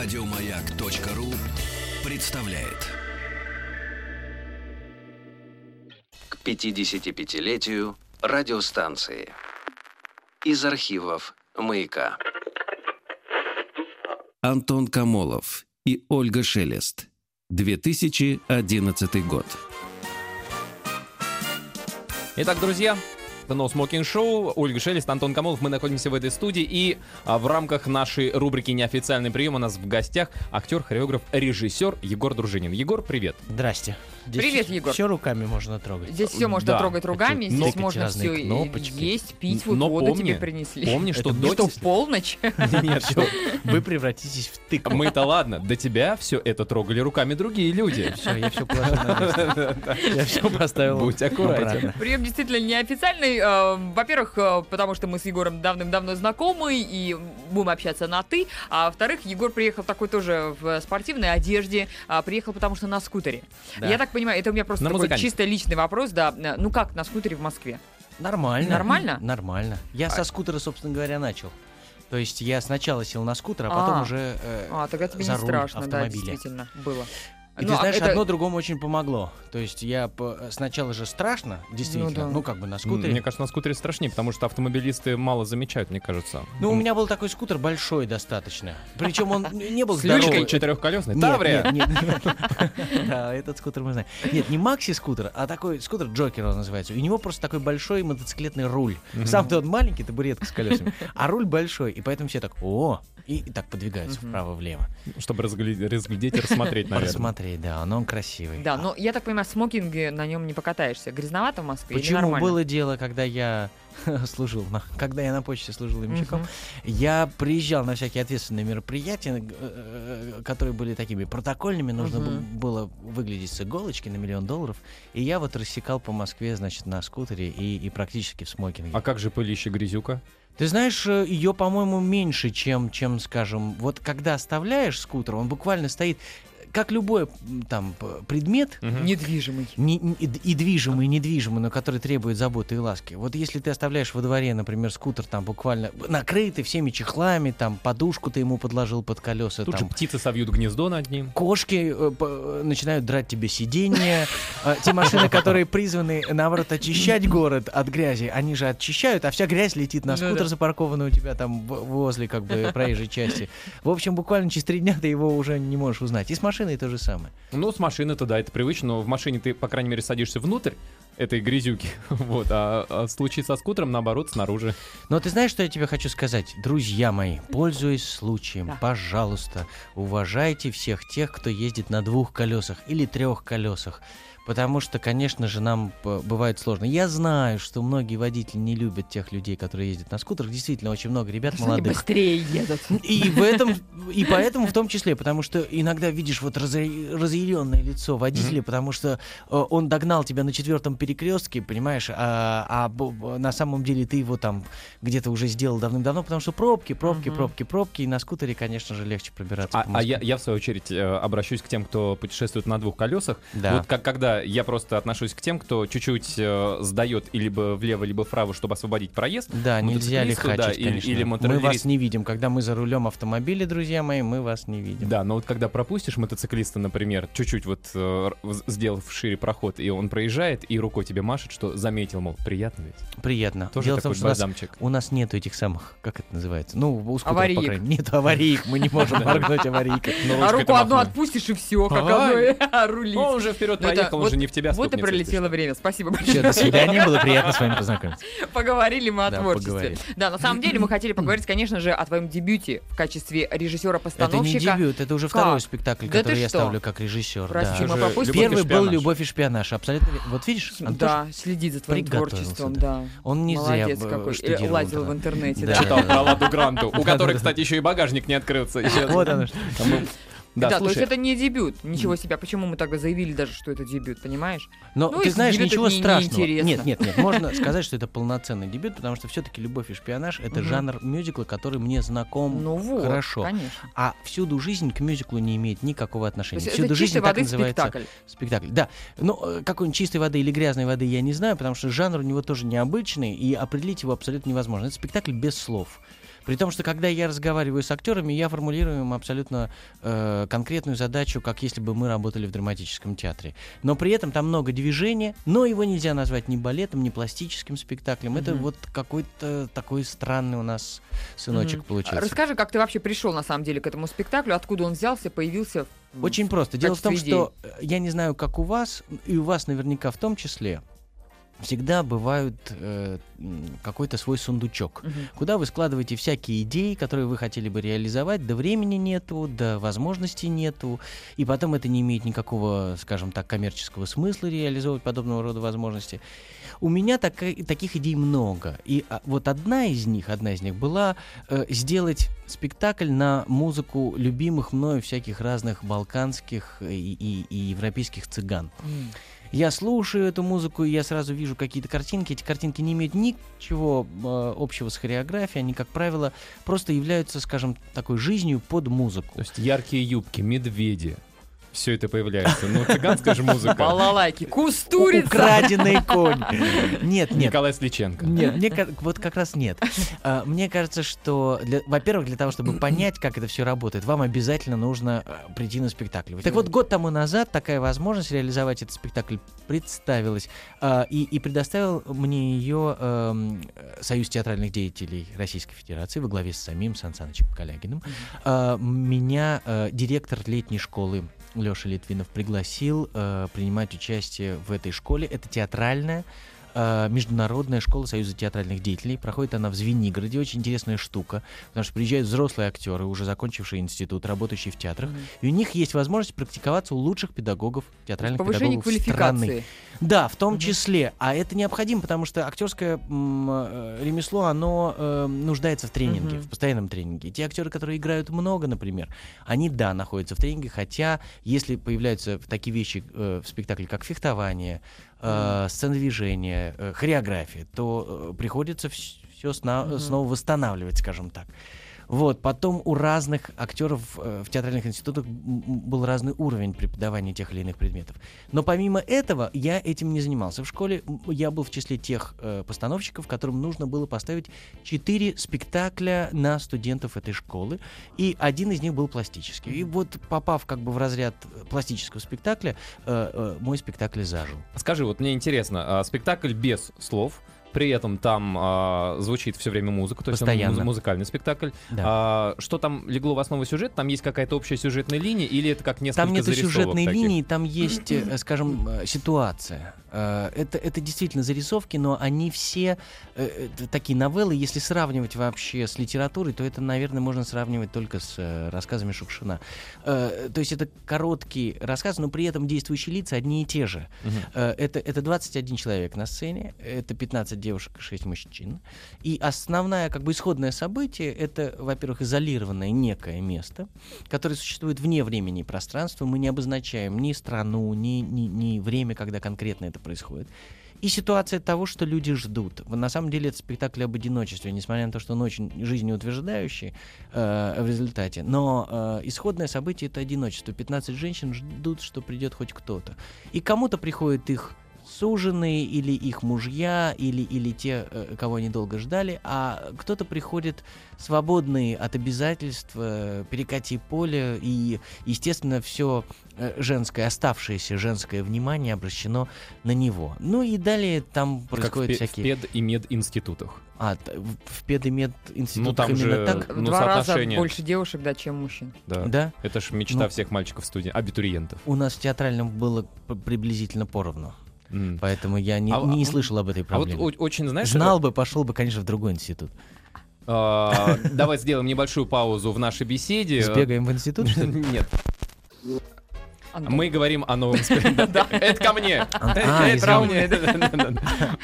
Радиомаяк.ру представляет. к 55-летию радиостанции. Из архивов «Маяка». Антон Камолов и Ольга Шелест. 2011 год. Итак, друзья, это No Smoking Show. Ольга Шелест, Антон Камолов. Мы находимся в этой студии. И а, в рамках нашей рубрики «Неофициальный прием» у нас в гостях актер, хореограф, режиссер Егор Дружинин. Егор, привет. Здрасте. Здесь Привет, Егор. Все руками можно трогать. Здесь все можно Да, трогать руками, хочу здесь можно все кнопочки. есть, пить. Вот Но воду помни, тебе принесли. Помни, что Это до Что, в полночь? Нет, что- Вы превратитесь в тык. мы-то ладно, до тебя все это трогали руками другие люди. Все, я все положил на место. Я все поставил. Будь аккуратен. Прием действительно неофициальный. Э, Во-первых, э, потому что мы с Егором давным-давно знакомы и будем общаться на «ты». А во-вторых, Егор приехал такой тоже в спортивной одежде. а, Приехал потому что на скутере. Да. Я так понимаю, это у меня просто На такой музыкальном. чисто личный вопрос. да. Ну как на скутере в Москве? Нормально. Нормально? Нормально. Я со скутера, собственно говоря, начал. То есть я сначала сел на скутер, а потом А. уже э, А, тогда тебе за не руль страшно, да, автомобиля. действительно, было. И Ну, ты а знаешь, это- одно другому очень помогло. То есть я по- сначала же страшно, действительно, да. ну, как бы на скутере. Мне кажется, на скутере страшнее, потому что автомобилисты мало замечают, мне кажется. Ну, у меня был такой скутер большой достаточно. Причем он не был здоровый. четырехколесный. Таврия! нет. Да, этот скутер мы знаем. Нет, не Макси-скутер, а такой скутер Джокер он называется. У него просто такой большой мотоциклетный руль. Сам-то он маленький, табуретка с колесами. А руль большой, и поэтому все так, о, и так подвигаются вправо-влево. Чтобы разглядеть, разглядеть и рассмотреть, наверное. Посмотреть, да, но он красивый. Да, но я так понимаю, в смокинге на нем не покатаешься. Грязновато в Москве или Почему нормально? было дело, когда я служил, на, когда я на почте служил имщиком, Мгм. я приезжал на всякие ответственные мероприятия, э, э, которые были такими протокольными, нужно было выглядеть с иголочки на миллион долларов, и я вот рассекал по Москве, значит, на скутере и, и практически в смокинге. А как же пылище грязюка? Ты знаешь, э, ее, по-моему, меньше, чем, чем, скажем, вот когда оставляешь скутер, он буквально стоит, как любой там предмет, Мгм. Недвижимый. не- и, и движимый, и недвижимый, но который требует заботы и ласки. Вот если ты оставляешь во дворе, например, скутер там буквально накрытый всеми чехлами, там подушку ты ему подложил под колеса, Тут же там птицы совьют гнездо над ним. кошки э, э, начинают драть тебе сиденье, А те машины, которые призваны, наоборот, очищать город от грязи, они же очищают, а вся грязь летит на скутер, запаркованный у тебя там возле как бы проезжей части. В общем, буквально через три дня ты его уже не можешь узнать. И с машиной то же самое. Ну, с машины-то, да, это привычно, но в машине ты, по крайней мере, садишься внутрь этой грязюки, вот, а, а в случае со скутером, наоборот, снаружи. Но ты знаешь, что я тебе хочу сказать? Друзья мои, пользуясь случаем, Да. пожалуйста, уважайте всех тех, кто ездит на двух колесах или трех колесах. Потому что, конечно же, нам бывает сложно. Я знаю, что многие водители не любят тех людей, которые ездят на скутерах. Действительно, очень много ребят они молодых. быстрее едут. И в этом, и поэтому в том числе, потому что иногда видишь вот разъяренное лицо водителя, потому что э, он догнал тебя на четвертом перекрестке, понимаешь, а, а на самом деле ты его там где-то уже сделал давным-давно, потому что пробки, пробки, Мгм. пробки, пробки, и на скутере, конечно же, легче пробираться. А, по а я, я, в свою очередь, э, обращусь к тем, кто путешествует на двух колесах. Да. Вот как когда я просто отношусь к тем, кто чуть-чуть э, сдает и либо влево, либо вправо, чтобы освободить проезд. Да, нельзя лихачить, да, конечно. или мы вас не видим. Когда мы за рулем автомобиля, друзья мои, мы вас не видим. Да, но вот когда пропустишь мотоциклиста, например, чуть-чуть вот э, сделав шире проход, и он проезжает, и рукой тебе машет, что заметил, мол, приятно ведь. Приятно. Тоже Дело в том, такой что у нас бальзамчик. У нас нету этих самых, как это называется? Ну, у скутеров, Аварийок. по крайней мере. Нету аварийок, мы не можем моргнуть аварийкой. А руку одну отпустишь и все, как оно рулит. Он уже вперед Ну, это проехал, он вот- же не в тебя Вот и пролетело время. Спасибо большое. до свидания, было приятно с вами познакомиться. Поговорили мы о Да, творчестве. поговорили. Да, на самом деле мы хотели поговорить, конечно же, о твоем дебюте в качестве Это не режиссера-постановщика. дебют, это уже Как? второй спектакль, Да который я что? ставлю как режиссер. Прости, да. мы Же попустим. «Любовь и Первый был шпионаж». «Любовь и шпионаж». Абсолютно. Вот видишь, Антош, Да, следит за твоим творчеством, да. он не зря какой. Э, Лазил в интернет. интернете. Читал про Ладу Гранту, у которой, кстати, еще и багажник не открылся. Вот оно что. Был- Да, то есть слушай, это не дебют. Ничего себе. А Почему мы тогда заявили даже, что это дебют, понимаешь? Но Ну, ты знаешь, ничего не- страшного. неинтересно. нет, нет, нет. Можно сказать, что это полноценный дебют, потому что все-таки любовь и шпионаж это жанр мюзикла, который мне знаком Ну вот, хорошо. конечно. А всюду жизнь к мюзиклу не имеет никакого отношения. всюду это жизнь так воды называется спектакль. спектакль. Да. Ну, э, какой он чистой воды или грязной воды, я не знаю, потому что жанр у него тоже необычный, и определить его абсолютно невозможно. Это спектакль без слов. При том, что когда я разговариваю с актерами, я формулирую им абсолютно э, конкретную задачу, как если бы мы работали в драматическом театре. Но при этом там много движения, но его нельзя назвать ни балетом, ни пластическим спектаклем. Это Мгм. вот какой-то такой странный у нас сыночек Мгм. получился. Расскажи, как ты вообще пришел на самом деле к этому спектаклю, откуда он взялся, появился. Очень просто. Дело в том, качестве что э, я не знаю, как у вас, и у вас наверняка в том числе, всегда бывают э, какой-то свой сундучок, Мгм. куда вы складываете всякие идеи, которые вы хотели бы реализовать, да времени нету, да возможностей нету, и потом это не имеет никакого, скажем так, коммерческого смысла реализовывать подобного рода возможности. У меня така- таких идей много, и а, вот одна из них, одна из них была э, сделать спектакль на музыку любимых мною всяких разных балканских и, и- и европейских цыган. М. Я слушаю эту музыку, и я сразу вижу какие-то картинки. Эти картинки не имеют ничего э, общего с хореографией. Они, как правило, просто являются, скажем, такой жизнью под музыку. То есть яркие юбки, медведи. Все это появляется. Ну, цыганская же музыка. Балалайки, кустурица. Украденный конь. Нет, нет. Николай Сличенко. Нет, мне вот как раз нет. А, Мне кажется, что, для- во-первых, для того, чтобы понять, как это все работает, вам обязательно нужно а, прийти на спектакль. Так вот, год тому назад такая возможность реализовать этот спектакль представилась, а, и, и предоставил мне ее эм, Союз театральных деятелей Российской Федерации во главе с самим Сан Санычем Калягиным. Меня э, директор летней школы Леша Литвинов пригласил э, принимать участие в этой школе. Это театральная международная школа Союза театральных деятелей. Проходит она в Звенигороде. Очень интересная штука, потому что приезжают взрослые актеры, уже закончившие институт, работающие в театрах. Мгм. И у них есть возможность практиковаться у лучших педагогов, театральных Повышение педагогов страны. Да, в том Мгм. числе. А это необходимо, потому что актерское э, ремесло, оно э, нуждается в тренинге, Мгм. в постоянном тренинге. И те актеры, которые играют много, например, они, да, находятся в тренинге, хотя если появляются такие вещи э, в спектакле, как фехтование, э, сцена движения, э, хореография, то э, приходится все Мгм. снова восстанавливать, скажем так. Вот, потом у разных актеров э, в театральных институтах был разный уровень преподавания тех или иных предметов. Но помимо этого я этим не занимался. В школе я был в числе тех э, постановщиков, которым нужно было поставить четыре спектакля на студентов этой школы, и один из них был пластический. И вот попав как бы в разряд э, пластического спектакля, э, э, мой спектакль зажил. Скажи, вот мне интересно, а, спектакль без слов, при этом там а, звучит все время музыка, то есть он Постоянно. муз- музыкальный спектакль. Да. А, что там легло в основу сюжета? Там есть какая-то общая сюжетная линия или это как несколько Там нет сюжетной таких? линии, там есть, э, скажем, э, ситуация. Э, Это, это действительно зарисовки, но они все э, э, такие новеллы. Если сравнивать вообще с литературой, то это, наверное, можно сравнивать только с э, рассказами Шукшина. Э, То есть это короткий рассказ, но при этом действующие лица одни и те же. Э, Это, это 21 человек на сцене, это 15 девушек и 6 мужчин. И основное, как бы, исходное событие — это, во-первых, изолированное некое место, которое существует вне времени и пространства. Мы не обозначаем ни страну, ни, ни, ни время, когда конкретно это происходит. И ситуация того, что люди ждут. На самом деле это спектакль об одиночестве, несмотря на то, что он очень жизнеутверждающий э, в результате. Но э, исходное событие — это одиночество. 15 женщин ждут, что придет хоть кто-то. И кому-то приходит их суженые или их мужья, или, или те, э, кого они долго ждали, а кто-то приходит свободный от обязательств, э, перекати поле, и, естественно, все женское, оставшееся женское внимание обращено на него. Ну и далее там Как в, происходят пе- в всякие... пед- и мединститутах. А, т- в, в педимед институтах Ну, там именно же- так? В Ну, два раза больше девушек, да, чем мужчин. Да. Да? Это ж мечта Ну. всех мальчиков студии, абитуриентов. У нас в театральном было приблизительно поровну. М. Поэтому я не, А- не а- слышал об этой А вот проблеме. очень, знаешь, Знал бы, пошел бы, конечно, в другой институт. а, давай сделаем небольшую паузу в нашей беседе. Сбегаем в институт? что ли? Нет. Антон. Мы говорим о новом спектакле. Это ко мне. А, Это мне.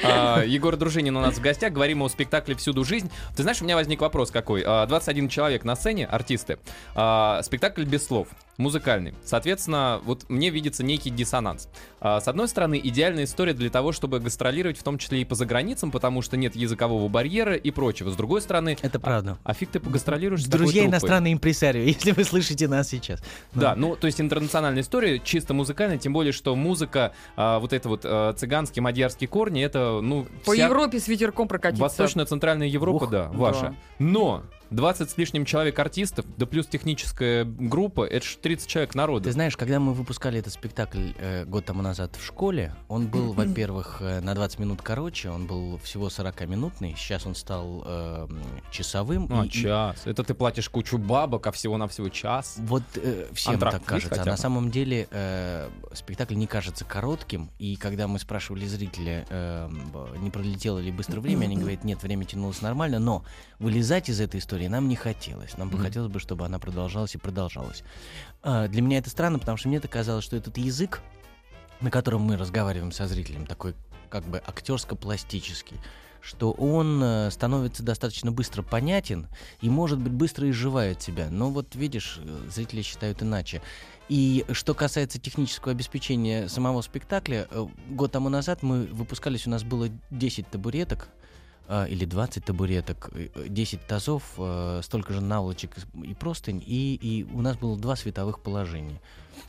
А, Егор Дружинин у нас в гостях. Говорим о спектакле «Всюду жизнь». Ты знаешь, у меня возник вопрос какой. А, 21 человек на сцене, артисты. А, Спектакль без слов. Музыкальный. Соответственно, вот мне видится некий диссонанс. А, С одной стороны, идеальная история для того, чтобы гастролировать, в том числе и по заграницам, потому что нет языкового барьера и прочего. С другой стороны, Это правда. а фиг ты погастролируешь с Друзья иностранные импресарио, если вы слышите нас сейчас. Да, ну, то есть интернациональная история, чисто музыкальная, тем более, что музыка, а, вот это вот а, цыганские, мадьярские корни, это, ну, По вся Европе с ветерком прокатиться. Восточно-центральная Европа, Ух, да, ваша. Но 20 с лишним человек артистов, да плюс техническая группа, это ж 30 человек народа. Ты знаешь, когда мы выпускали этот спектакль э, год тому назад в школе, он был, во-первых, э, на 20 минут короче, он был всего 40-минутный, сейчас он стал э, часовым. А, и- и час. Это ты платишь кучу бабок, а всего-навсего час. Вот э, всем Антракт так кажется. А на самом деле э, спектакль не кажется коротким. И когда мы спрашивали зрителя, э, не пролетело ли быстро время, они говорят, нет, время тянулось нормально, но вылезать из этой истории нам не хотелось. Нам бы Мгм. хотелось бы, чтобы она продолжалась и продолжалась. А, для меня это странно, потому что мне это казалось, что этот язык, на котором мы разговариваем со зрителем, такой как бы актерско-пластический, что он э, становится достаточно быстро понятен и, может быть, быстро изживает себя. Но вот видишь, э, зрители считают иначе. И что касается технического обеспечения самого спектакля, э, год тому назад мы выпускались, у нас было 10 табуреток, или 20 табуреток, э, э, 10 тазов, э, столько же наволочек и простынь, и, и у нас было два световых положения.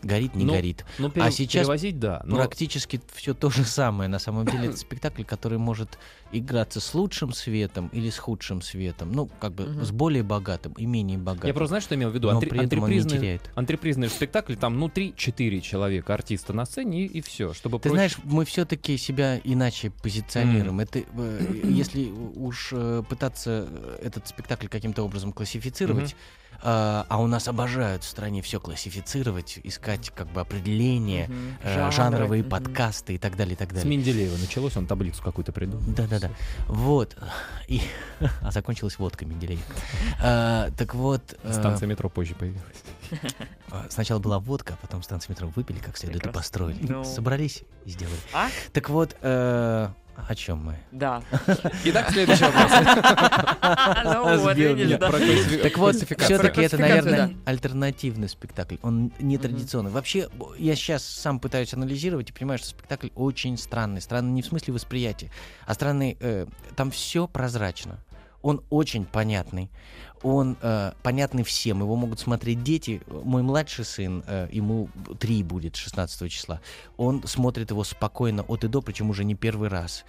Горит, не Ну, горит. Ну, А сейчас перевозить, да. но- Практически все то же самое. На самом деле это спектакль, который может играться с лучшим светом или с худшим светом. Ну, как бы Мгм. с более богатым и менее богатым. Я просто, знаешь, что имел в виду? Но Антри- при этом он не теряет. Антрепризный спектакль, там, ну, 3-4 человека, артиста на сцене, и, все, чтобы Ты проще- знаешь, мы все-таки себя иначе позиционируем. Это, э, если уж э, пытаться этот спектакль каким-то образом классифицировать, а а у нас обожают в стране все классифицировать, искать как бы определения, Мгм. э, жанровые Мгм. подкасты и так далее, и так С далее. Менделеева началось, он таблицу какую-то придумал. Да-да-да. Вот. И... А закончилась водка Менделеев. А, Так вот... э, Станция метро позже появилась. А, Сначала была водка, а потом станцию метро выпили как следует и Прекрасно. построили. Ну. Собрались и сделали. А? Так вот, э, о чем мы? Да. Итак, следующий вопрос. Ну Так вот, все-таки это, наверное, альтернативный спектакль. Он нетрадиционный. Вообще, я сейчас сам пытаюсь анализировать и понимаю, что спектакль очень странный. Странный не в смысле восприятия, а странный... э, там все прозрачно. Он очень понятный. Он э, понятный всем. Его могут смотреть дети. Мой младший сын, э, ему три будет 16 числа. Он смотрит его спокойно от и до, причем уже не первый раз.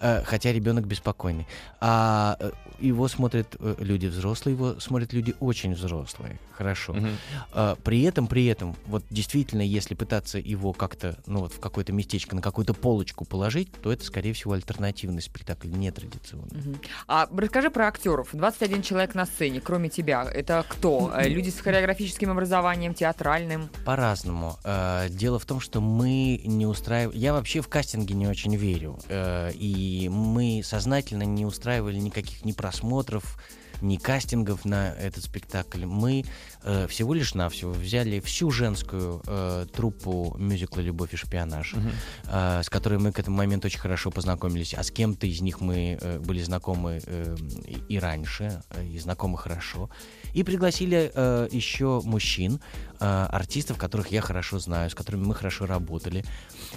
Э, хотя ребенок беспокойный. А э, его смотрят э, люди взрослые, его смотрят люди очень взрослые. Хорошо. Мгм. А, при этом, при этом, вот действительно, если пытаться его как-то, ну вот в какое-то местечко, на какую-то полочку положить, то это, скорее всего, альтернативный спектакль, нетрадиционный. Мгм. А расскажи про актеров. 21 человек на сцене, кроме тебя. Это кто? Э, Люди с хореографическим образованием, театральным? По-разному. Э, Дело в том, что мы не устраиваем... Я вообще в кастинге не очень верю. Э, И мы сознательно не устраивали никаких ни просмотров, ни кастингов на этот спектакль. Мы э, всего лишь навсего взяли всю женскую э, труппу мюзикла «Любовь и шпионаж», Мгм. э, с которой мы к этому моменту очень хорошо познакомились, а с кем-то из них мы э, были знакомы э, и, и раньше, э, и знакомы хорошо. И пригласили э, еще мужчин, э, артистов, которых я хорошо знаю, с которыми мы хорошо работали.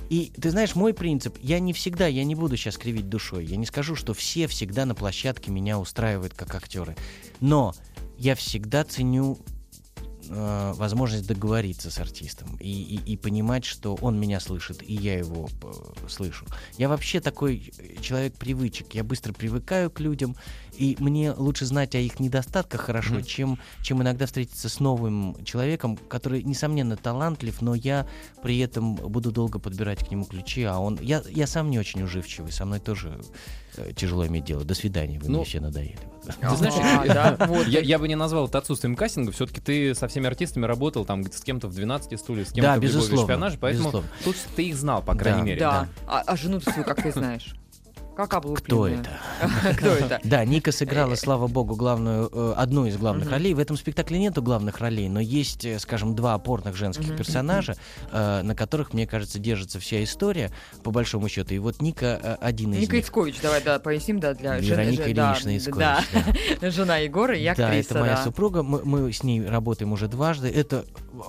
И ты знаешь, мой принцип, я не всегда, я не буду сейчас кривить душой, я не скажу, что все всегда на площадке меня устраивают как актеры, но я всегда ценю э, возможность договориться с артистом и, и- и понимать, что он меня слышит, и я его э, слышу. Я вообще такой э, человек привычек. Я быстро привыкаю к людям, и мне лучше знать о их недостатках хорошо, Мгм. чем, чем иногда встретиться с новым человеком, который, несомненно, талантлив, но я при этом буду долго подбирать к нему ключи, а он... Я, я сам не очень уживчивый, со мной тоже тяжело иметь дело. До свидания, вы Ну, мне все надоели. Ты знаешь, я- да, вот. я, я бы не назвал это отсутствием кастинга. Все-таки ты со всеми артистами работал, там, с кем-то в 12 стульях, с кем-то Да, в «Любови и безусловно, шпионаже», поэтому безусловно. тут ты их знал, по крайней Да, мере. Да. А, а жену ты свою как ты знаешь? Как Кто облупленная. это? Кто это? Да, Ника сыграла, слава богу, главную, э, одну из главных ролей. В этом спектакле нету главных ролей, но есть, э, скажем, два опорных женских персонажа, э, на которых, мне кажется, держится вся история, по большому счету. И вот Ника э, один из Ника. Ицкович, давай, да, поясним, да, для Вероника да, Ильинична Ицкович, да, да. жена Егора и Да, актриса, это моя да. супруга. Мы, с ней работаем уже дважды. Это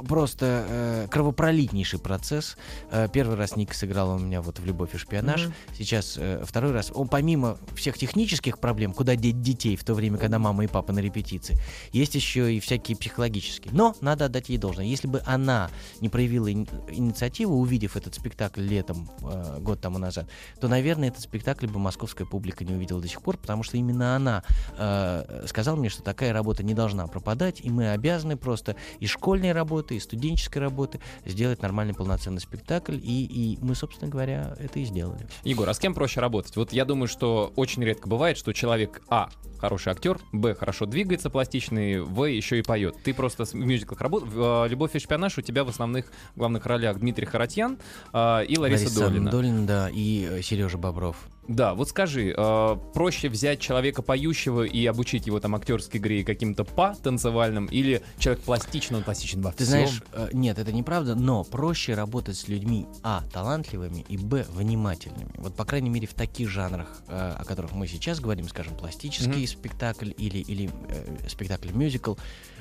просто э, кровопролитнейший процесс. Э, первый раз Ника сыграла у меня вот в «Любовь и шпионаж». Сейчас э, второй раз. Он помимо всех технических проблем, куда деть детей в то время, когда мама и папа на репетиции, есть еще и всякие психологические. Но надо отдать ей должное. Если бы она не проявила ини- инициативу, увидев этот спектакль летом, э, год тому назад, то, наверное, этот спектакль бы московская публика не увидела до сих пор, потому что именно она э, сказала мне, что такая работа не должна пропадать, и мы обязаны просто и школьной работы, и студенческой работы сделать нормальный полноценный спектакль, и, и мы, собственно говоря, это и сделали. Егор, а с кем проще работать? Я думаю, что очень редко бывает, что человек А хороший актер, Б хорошо двигается пластичный, В еще и поет. Ты просто в мюзиклах работал. Любовь и шпионаж у тебя в основных главных ролях Дмитрий Харатьян а, и Лариса, Долина. Долина, да, и Сережа Бобров. Да, вот скажи, э, проще взять человека поющего и обучить его там актерской игре и каким-то па танцевальным, или человек пластичный, он пластичен во Ты всем? знаешь, э, нет, это неправда, но проще работать с людьми, а, талантливыми, и, б, внимательными. Вот, по крайней мере, в таких жанрах, э, о которых мы сейчас говорим, скажем, пластический Мгм. спектакль или, или э, спектакль-мюзикл,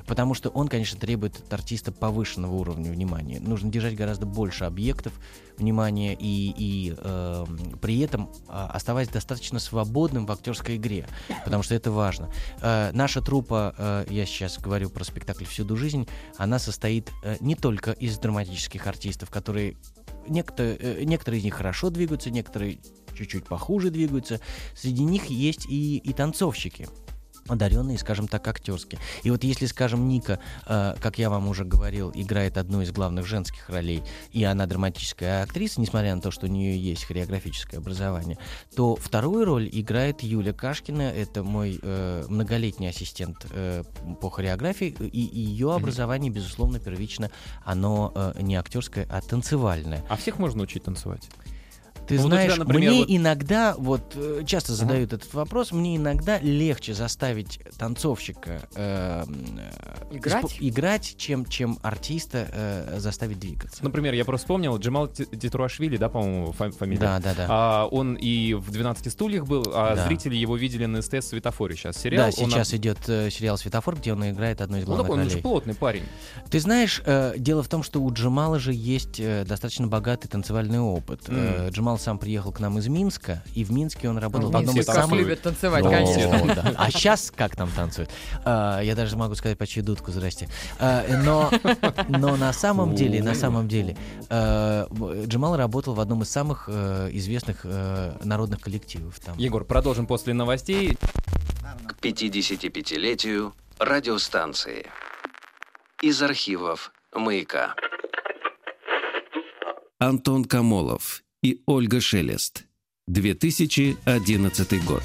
потому что он, конечно, требует от артиста повышенного уровня внимания. Нужно держать гораздо больше объектов внимания и, и э, при этом а, оставаясь достаточно свободным в актерской игре, потому что это важно. Э, наша труппа, э, я сейчас говорю про спектакль «Всюду жизнь», она состоит э, не только из драматических артистов, которые некто- э, некоторые из них хорошо двигаются, некоторые чуть-чуть похуже двигаются. Среди них есть и, и танцовщики одаренные, скажем так, актерски. И вот если, скажем, Ника, э, как я вам уже говорил, играет одну из главных женских ролей, и она драматическая актриса, несмотря на то, что у нее есть хореографическое образование, то вторую роль играет Юля Кашкина, это мой э, многолетний ассистент э, по хореографии, и, и ее образование, безусловно, первично, оно э, не актерское, а танцевальное. А всех можно учить танцевать? Ты Ну, вот у тебя, знаешь, например, мне вот- иногда, вот э, часто задают этот вопрос, мне иногда легче заставить танцовщика э, э, Играть? испо- играть, чем, чем артиста э, заставить двигаться. Например, я просто вспомнил, Джамал Ти- Титуашвили, да, по-моему, фа- фамилия? да, да, да. А, он и в «12 стульях» был, а Да. зрители его видели на СТС «Светофоре». Сейчас сериал. да, он сейчас идет э, сериал «Светофор», где он играет одну из Ну, главных такой, он же плотный парень. Ты знаешь, э, дело в том, что у Джамала же есть э, достаточно богатый танцевальный опыт. Э, Джамал сам приехал к нам из Минска, и в Минске он работал в одном из самых... любят танцевать, Ну, конечно. А сейчас как там танцуют? А, я даже могу сказать почти дудку, здрасте. А, но, но на самом деле, на самом деле, э, Джамал работал в одном из самых э, известных э, народных коллективов. Егор, продолжим после новостей. К 55-летию радиостанции. Из архивов «Маяка». Антон Камолов и Ольга Шелест. 2011 год.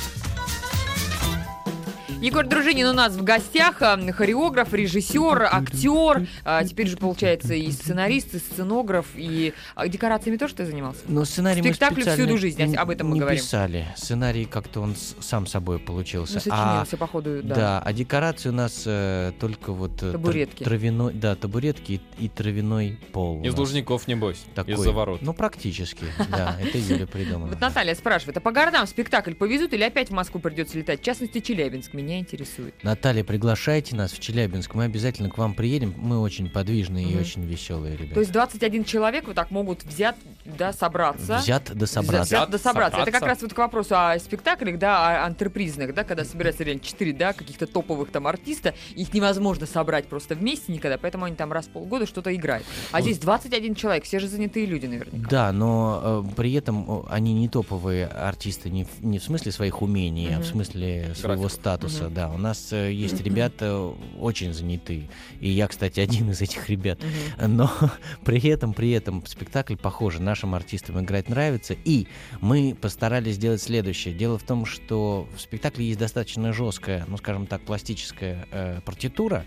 Егор Дружинин у нас в гостях, а, хореограф, режиссер, актер, а, теперь же, получается, и сценарист, и сценограф, и а, декорациями тоже ты занимался? Но сценарий мы Спектакль специально «Всюду жизнь», не- об этом мы не говорим. писали. Сценарий как-то он сам собой получился. Ну, А- сочинился, походу, да. Да. а декорации у нас э, только вот э, Табуретки. травяной, да, табуретки и, и травяной пол. Из должников, небось, такой. из-за ворот. Ну, практически, да, это Юля придумала. Вот Наталья спрашивает, а по городам спектакль повезут или опять в Москву придется летать? В частности, Челябинск меня интересует. Наталья, приглашайте нас в Челябинск, мы обязательно к вам приедем, мы очень подвижные и Мгм. очень веселые ребята. То есть 21 человек вот так могут взять, да, собраться. Взят да собраться. Взят да собраться. Это как собраться. раз вот к вопросу о спектаклях, да, о антрепризных, да, когда собирается реально 4, да, каких-то топовых там артиста, их невозможно собрать просто вместе никогда, поэтому они там раз в полгода что-то играют. А здесь 21 человек, все же занятые люди наверняка. Да, но э, при этом о, они не топовые артисты не в, не в смысле своих умений, а Мгм. в смысле своего Графиков. статуса Мгм. Да, у нас э, есть ребята очень занятые. И я, кстати, один из этих ребят. Но при этом, при этом спектакль похож, нашим артистам играть нравится. И мы постарались сделать следующее. Дело в том, что в спектакле есть достаточно жесткая, ну скажем так, пластическая э, партитура,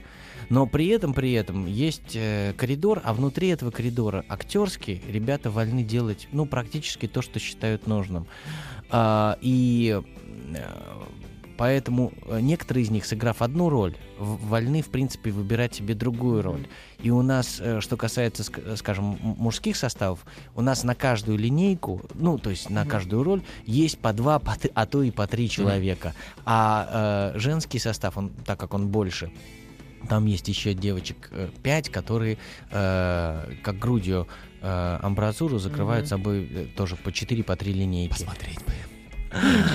но при этом, при этом есть э, коридор, а внутри этого коридора актерский ребята вольны делать, ну, практически то, что считают нужным. А, и э, поэтому э, некоторые из них, сыграв одну роль, вольны, в принципе, выбирать себе другую роль. И у нас, э, что касается, ск- скажем, мужских составов, у нас на каждую линейку, ну, то есть на каждую роль, есть по два, по а то и по три человека. А э, женский состав, он, так как он больше, там есть еще девочек э, пять, которые э, как грудью э, амбразуру закрывают Мгм. собой э, тоже по 4 по 3 линейки. Посмотреть бы.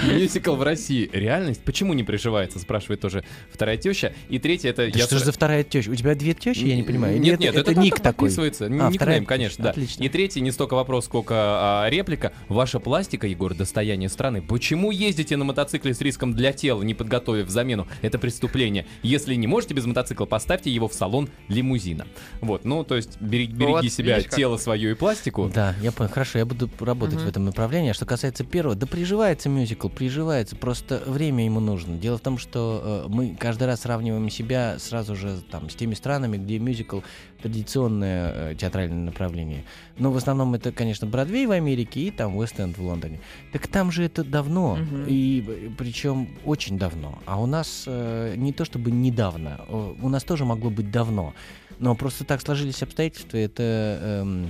Мюзикл в России. Реальность? Почему не приживается, спрашивает тоже вторая теща. И третья это... Да я что же за вторая теща? У тебя две тещи, я не понимаю. Нет, нет, это, так ник такой. подписывается. А, никнейм, вторая конечно, да. Отлично. И третий не столько вопрос, сколько а, реплика. Ваша пластика, Егор, достояние страны. Почему ездите на мотоцикле с риском для тела, не подготовив замену? Это преступление. Если не можете без мотоцикла, поставьте его в салон лимузина. Вот, ну, то есть береги, береги Вот, себя, видишь, как. тело свое и пластику. Да, я понял. Хорошо, я буду работать Мгм. в этом направлении. А что касается первого, да приживается мюзикл, приживается. Просто время ему нужно. Дело в том, что э, мы каждый раз сравниваем себя сразу же там с теми странами, где мюзикл традиционное э, театральное направление. Но в основном это, конечно, Бродвей в Америке и там Уэст-Энд в Лондоне. Так там же это давно, Мгм. и причем очень давно. А у нас э, не то чтобы недавно, э, у нас тоже могло быть давно. Но просто так сложились обстоятельства. Это, эм,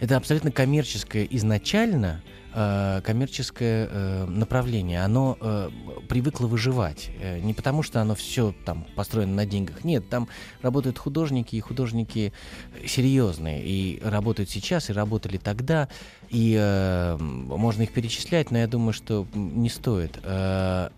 это абсолютно коммерческое изначально э, коммерческое э, направление. Оно э, привыкло выживать. Э, не потому, что оно все там построено на деньгах. Нет, там работают художники, и художники серьезные. И работают сейчас, и работали тогда. И э, можно их перечислять, но я думаю, что не стоит. Э,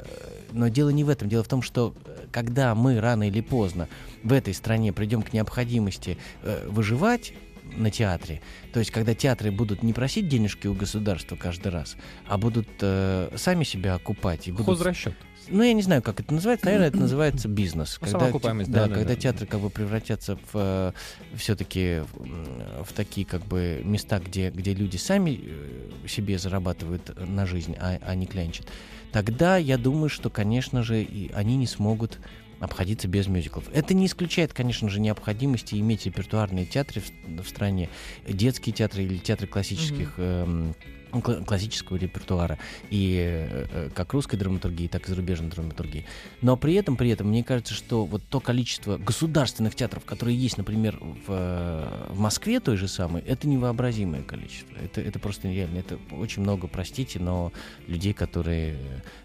но дело не в этом. Дело в том, что э, когда мы рано или поздно в этой стране придем к необходимости э, выживать на театре, то есть когда театры будут не просить денежки у государства каждый раз, а будут э, сами себя окупать и будут Хозрасчет. ну, я не знаю, как это называется. Наверное, это называется бизнес. Ну, Когда, да, да, да, когда да. театры как бы превратятся в все-таки в такие как бы места, где, где люди сами э, себе зарабатывают на жизнь, а, а не клянчат. Тогда я думаю, что, конечно же, и они не смогут обходиться без мюзиклов. Это не исключает, конечно же, необходимости иметь репертуарные театры в, в стране, детские театры или театры классических эм, кла- классического репертуара и э, э, как русской драматургии, так и зарубежной драматургии. Но при этом, при этом, мне кажется, что вот то количество государственных театров, которые есть, например, в, э, в Москве той же самой, это невообразимое количество. Это, это просто нереально. Это очень много, простите, но людей, которые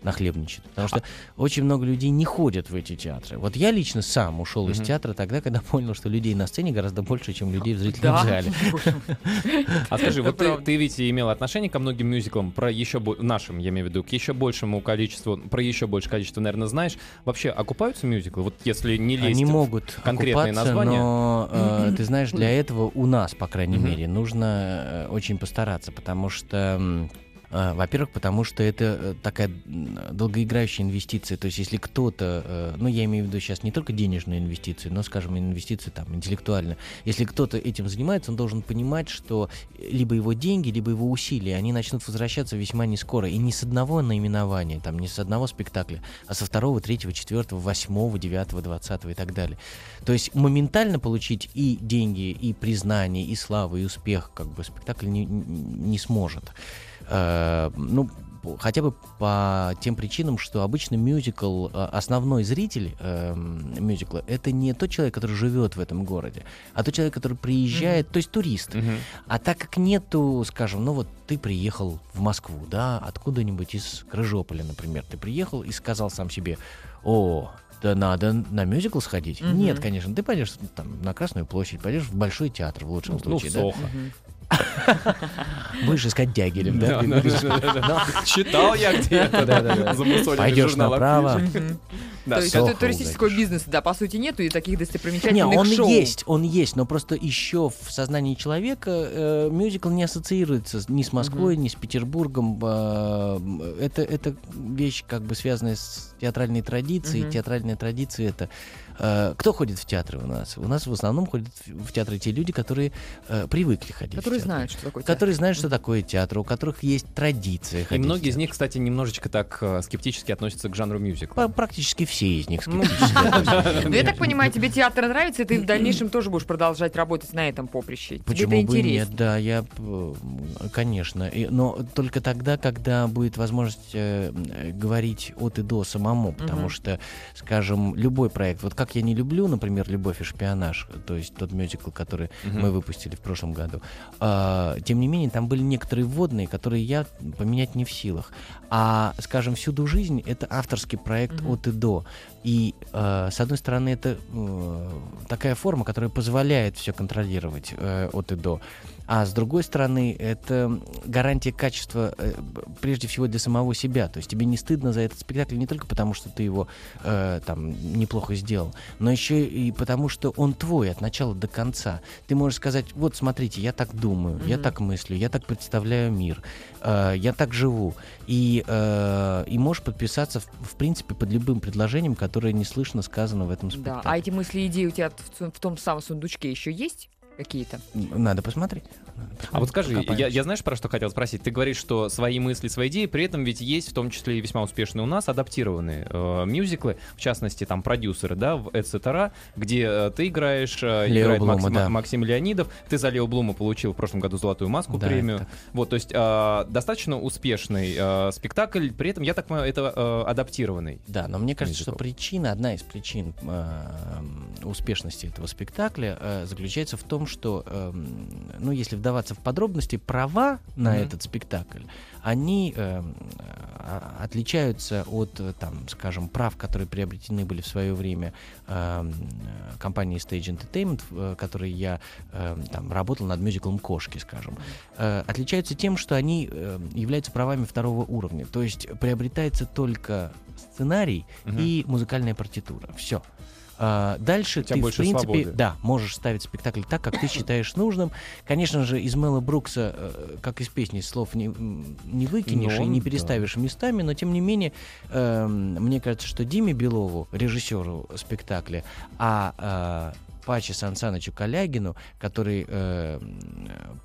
нахлебничают. Потому что очень много людей не ходят в эти театры. Вот я лично сам ушел из Мгм. театра тогда, когда понял, что людей на сцене гораздо больше, чем людей в зрительном Да. зале. А скажи, вот ты ведь имел отношение ко многим мюзиклам, про еще нашим, я имею в виду, к еще большему количеству, про еще большее количество, наверное, знаешь. Вообще, окупаются мюзиклы? Вот если не лезть... Они в- могут конкретные названия. но э, ты знаешь, для этого у нас, по крайней мере, нужно э, очень постараться, потому что во-первых, потому что это э, такая долгоиграющая инвестиция. То есть, если кто-то, э, ну, я имею в виду сейчас не только денежные инвестиции, но, скажем, инвестиции там интеллектуальные. Если кто-то этим занимается, он должен понимать, что либо его деньги, либо его усилия, они начнут возвращаться весьма не скоро. И не с одного наименования, там, не с одного спектакля, а со второго, третьего, четвертого, восьмого, девятого, двадцатого и так далее. То есть моментально получить и деньги, и признание, и славу, и успех, как бы спектакль не- не сможет. Э, ну, хотя бы по тем причинам, что обычно мюзикл, э, основной зритель э, мюзикла, это не тот человек, который живет в этом городе, а тот человек, который приезжает, то есть турист. Мгм. А так как нету, скажем, ну вот ты приехал в Москву, да, откуда-нибудь из Крыжополя, например, ты приехал и сказал сам себе, о, да надо на мюзикл сходить. Мгм. Нет, конечно, ты пойдешь там, на Красную площадь, пойдешь в Большой театр в лучшем Ну, в случае, да? Сохо. Будешь искать Дягилев, да? Читал я где-то, Пойдешь журнал направо. Да, То есть это туристического бизнеса, да, по сути, нету, и таких Не, достопримечательных он шоу. есть, он есть, но просто еще в сознании человека э, мюзикл не ассоциируется ни с Москвой, ни с Петербургом. э, это, это вещь, как бы связанная с театральной традицией. Мгм. Театральная традиция это э, кто ходит в театры у нас? У нас в основном ходят в театры те люди, которые э, привыкли ходить. Которые в театры. знают, что такое театр. Которые знают, что такое театр, у которых есть традиция. И ходить в многие из них, кстати, немножечко так э, скептически относятся к жанру мюзикла. Практически все из них Ну, скептически. Ну, я так понимаю, тебе театр нравится, и ты в дальнейшем тоже будешь продолжать работать на этом поприще. Почему бы нет? Да, я, конечно. Но только тогда, когда будет возможность э, говорить от и до самому, потому что, скажем, любой проект, вот как я не люблю, например, «Любовь и шпионаж», то есть тот мюзикл, который мы выпустили в прошлом году, а, тем не менее, там были некоторые вводные, которые я поменять не в силах. А, скажем, «Всюду жизнь» — это авторский проект Мгм. от и до. И, э, с одной стороны, это э, такая форма, которая позволяет все контролировать э, от и до. А с другой стороны, это гарантия качества э, прежде всего для самого себя. То есть тебе не стыдно за этот спектакль не только потому, что ты его э, там неплохо сделал, но еще и потому, что он твой от начала до конца. Ты можешь сказать, вот смотрите, я так думаю, я Мгм. так мыслю, я так представляю мир, э, я так живу. И, э, и можешь подписаться, в, в принципе, под любым предложением, которое неслышно сказано в этом Да. спектакле. А эти мысли и идеи у тебя в, в том самом сундучке еще есть какие-то? Надо посмотреть. А вот скажи, я, я знаешь, про что хотел спросить? Ты говоришь, что свои мысли, свои идеи, при этом ведь есть в том числе и весьма успешные у нас адаптированные э, мюзиклы, в частности, там продюсеры, да, в «Эцетера», где э, ты играешь, э, Лео играет Блума, Максим, да. Максим Леонидов, ты за Лео Блума получил в прошлом году «Золотую маску», Да, премию. Вот, то есть э, достаточно успешный э, спектакль, при этом, я так понимаю, это э, адаптированный. Да, но мне кажется, что мюзикл. причина, одна из причин э, успешности этого спектакля э, заключается в том, что, эм, ну, если вдаваться в подробности, права на Мгм. этот спектакль, они а- отличаются от, э, там, скажем, прав, которые приобретены были в свое время эм, э, компанией Stage Entertainment, в э, которой я эм, там работал над мюзиклом «Кошки», скажем. Э, отличаются тем, что они э, являются правами второго уровня. То есть приобретается только сценарий Мгм. и музыкальная партитура. Все. Дальше У тебя ты, в принципе, свободы. да, можешь ставить спектакль так, как ты считаешь нужным. Конечно же, из Мэла Брукса, э, как из песни, слов не, не выкинешь Ну, и не да. переставишь местами, но тем не менее, эм, мне кажется, что Диме Белову, режиссеру спектакля, а э, Паче Сансанычу Калягину, который э,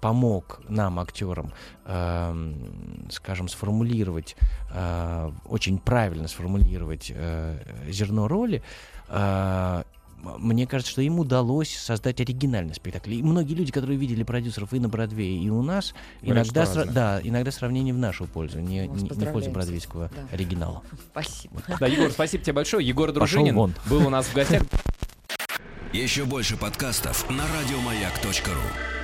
помог нам, актерам, эм, скажем, сформулировать, э, очень правильно сформулировать э, зерно роли, э, мне кажется, что им удалось создать оригинальный спектакль. И многие люди, которые видели продюсеров и на Бродвее, и у нас, Говорят, иногда, сра- да, иногда сравнение в нашу пользу, не, не- в пользу бродвейского Да. оригинала. Спасибо. Да, Егор, спасибо тебе большое. Егор Дружинин вон. был у нас в гостях. Еще больше подкастов на радиомаяк.ру.